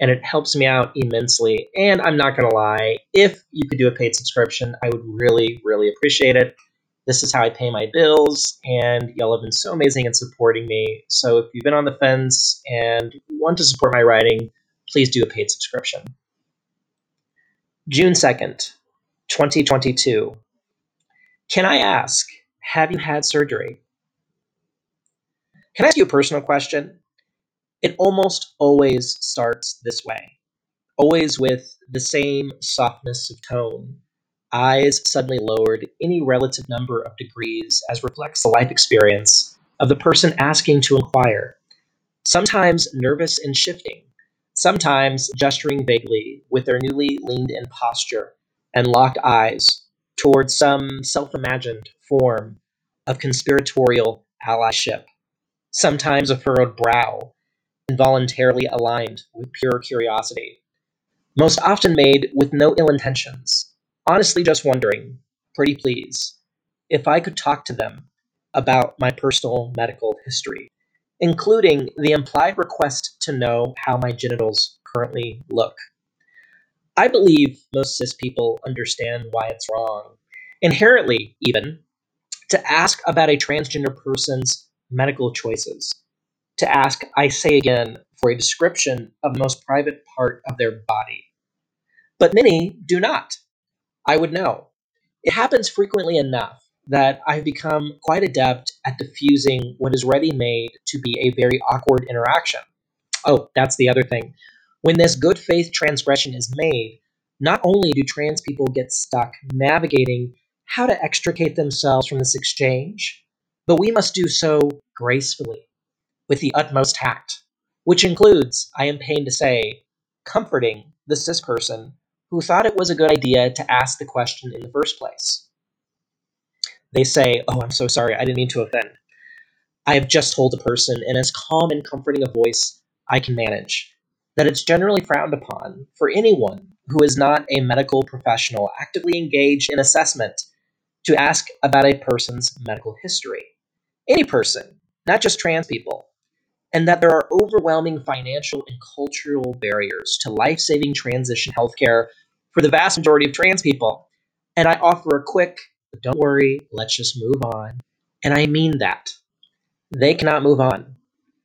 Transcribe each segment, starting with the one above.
and it helps me out immensely. And I'm not going to lie, if you could do a paid subscription, I would really, really appreciate it. This is how I pay my bills, and y'all have been so amazing in supporting me. So if you've been on the fence and want to support my writing, please do a paid subscription. June 2nd, 2022. Can I ask, have you had surgery? Can I ask you a personal question? It almost always starts this way, always with the same softness of tone, eyes suddenly lowered any relative number of degrees as reflects the life experience of the person asking to inquire, sometimes nervous and shifting, sometimes gesturing vaguely with their newly leaned in posture and locked eyes towards some self imagined form of conspiratorial allyship, sometimes a furrowed brow involuntarily aligned with pure curiosity, most often made with no ill intentions, honestly just wondering, pretty please, if I could talk to them about my personal medical history, including the implied request to know how my genitals currently look. I believe most cis people understand why it's wrong, inherently even, to ask about a transgender person's medical choices to ask, I say again, for a description of the most private part of their body. But many do not. I would know. It happens frequently enough that I've become quite adept at diffusing what is ready made to be a very awkward interaction. Oh, that's the other thing. When this good faith transgression is made, not only do trans people get stuck navigating how to extricate themselves from this exchange, but we must do so gracefully with the utmost tact, which includes, I am pained to say, comforting the cis person who thought it was a good idea to ask the question in the first place. They say, Oh, I'm so sorry, I didn't mean to offend. I have just told the person in as calm and comforting a voice I can manage that it's generally frowned upon for anyone who is not a medical professional actively engaged in assessment to ask about a person's medical history. Any person, not just trans people, and that there are overwhelming financial and cultural barriers to life saving transition healthcare for the vast majority of trans people. And I offer a quick, don't worry, let's just move on. And I mean that. They cannot move on.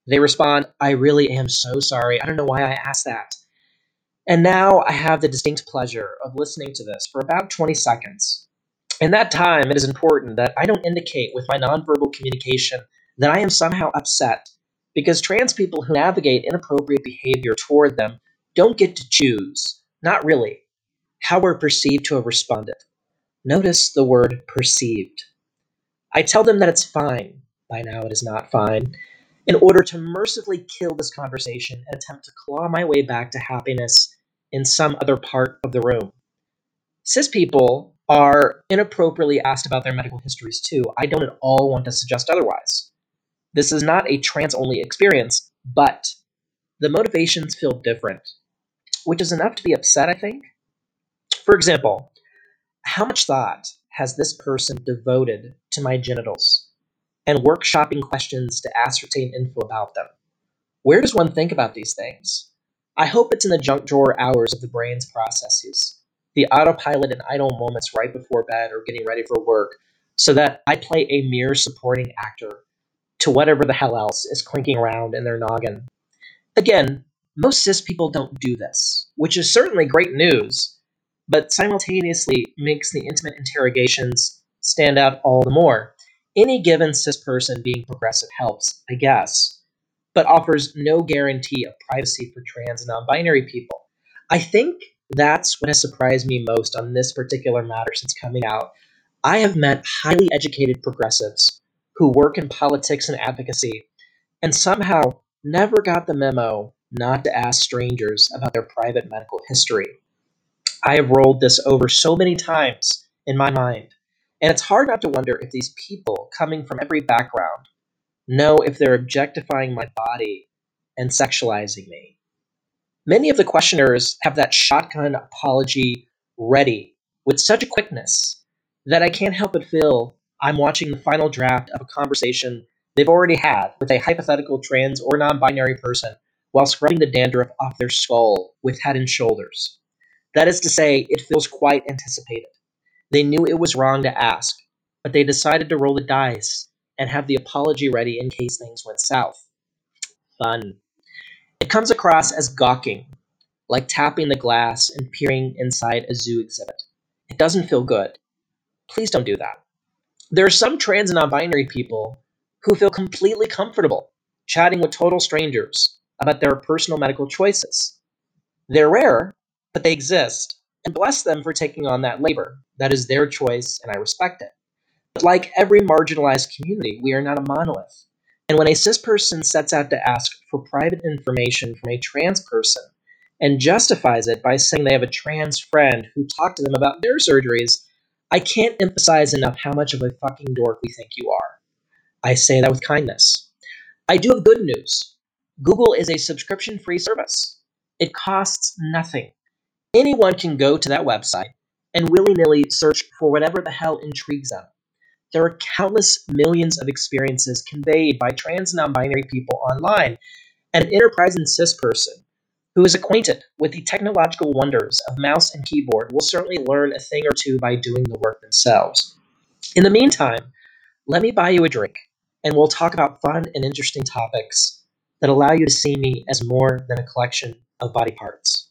They respond, I really am so sorry. I don't know why I asked that. And now I have the distinct pleasure of listening to this for about 20 seconds. In that time, it is important that I don't indicate with my nonverbal communication that I am somehow upset because trans people who navigate inappropriate behavior toward them don't get to choose, not really, how we're perceived to have responded. Notice the word perceived. I tell them that it's fine, by now it is not fine, in order to mercifully kill this conversation and attempt to claw my way back to happiness in some other part of the room. Cis people are inappropriately asked about their medical histories too. I don't at all want to suggest otherwise. This is not a trans only experience, but the motivations feel different, which is enough to be upset, I think. For example, how much thought has this person devoted to my genitals and workshopping questions to ascertain info about them? Where does one think about these things? I hope it's in the junk drawer hours of the brain's processes, the autopilot and idle moments right before bed or getting ready for work, so that I play a mere supporting actor to whatever the hell else is clinking around in their noggin. Again, most cis people don't do this, which is certainly great news, but simultaneously makes the intimate interrogations stand out all the more. Any given cis person being progressive helps, I guess, but offers no guarantee of privacy for trans and non binary people. I think that's what has surprised me most on this particular matter since coming out. I have met highly educated progressives who work in politics and advocacy and somehow never got the memo not to ask strangers about their private medical history. I have rolled this over so many times in my mind, and it's hard not to wonder if these people, coming from every background, know if they're objectifying my body and sexualizing me. Many of the questioners have that shotgun apology ready with such quickness that I can't help but feel I'm watching the final draft of a conversation they've already had with a hypothetical trans or non binary person while scrubbing the dandruff off their skull with head and shoulders. That is to say, it feels quite anticipated. They knew it was wrong to ask, but they decided to roll the dice and have the apology ready in case things went south. Fun. It comes across as gawking, like tapping the glass and peering inside a zoo exhibit. It doesn't feel good. Please don't do that. There are some trans and non binary people who feel completely comfortable chatting with total strangers about their personal medical choices. They're rare, but they exist, and bless them for taking on that labor. That is their choice, and I respect it. But like every marginalized community, we are not a monolith. And when a cis person sets out to ask for private information from a trans person and justifies it by saying they have a trans friend who talked to them about their surgeries, I can't emphasize enough how much of a fucking dork we think you are. I say that with kindness. I do have good news. Google is a subscription free service. It costs nothing. Anyone can go to that website and willy nilly search for whatever the hell intrigues them. There are countless millions of experiences conveyed by trans non binary people online, and an enterprising cis person who is acquainted with the technological wonders of mouse and keyboard will certainly learn a thing or two by doing the work themselves. In the meantime, let me buy you a drink, and we'll talk about fun and interesting topics that allow you to see me as more than a collection of body parts.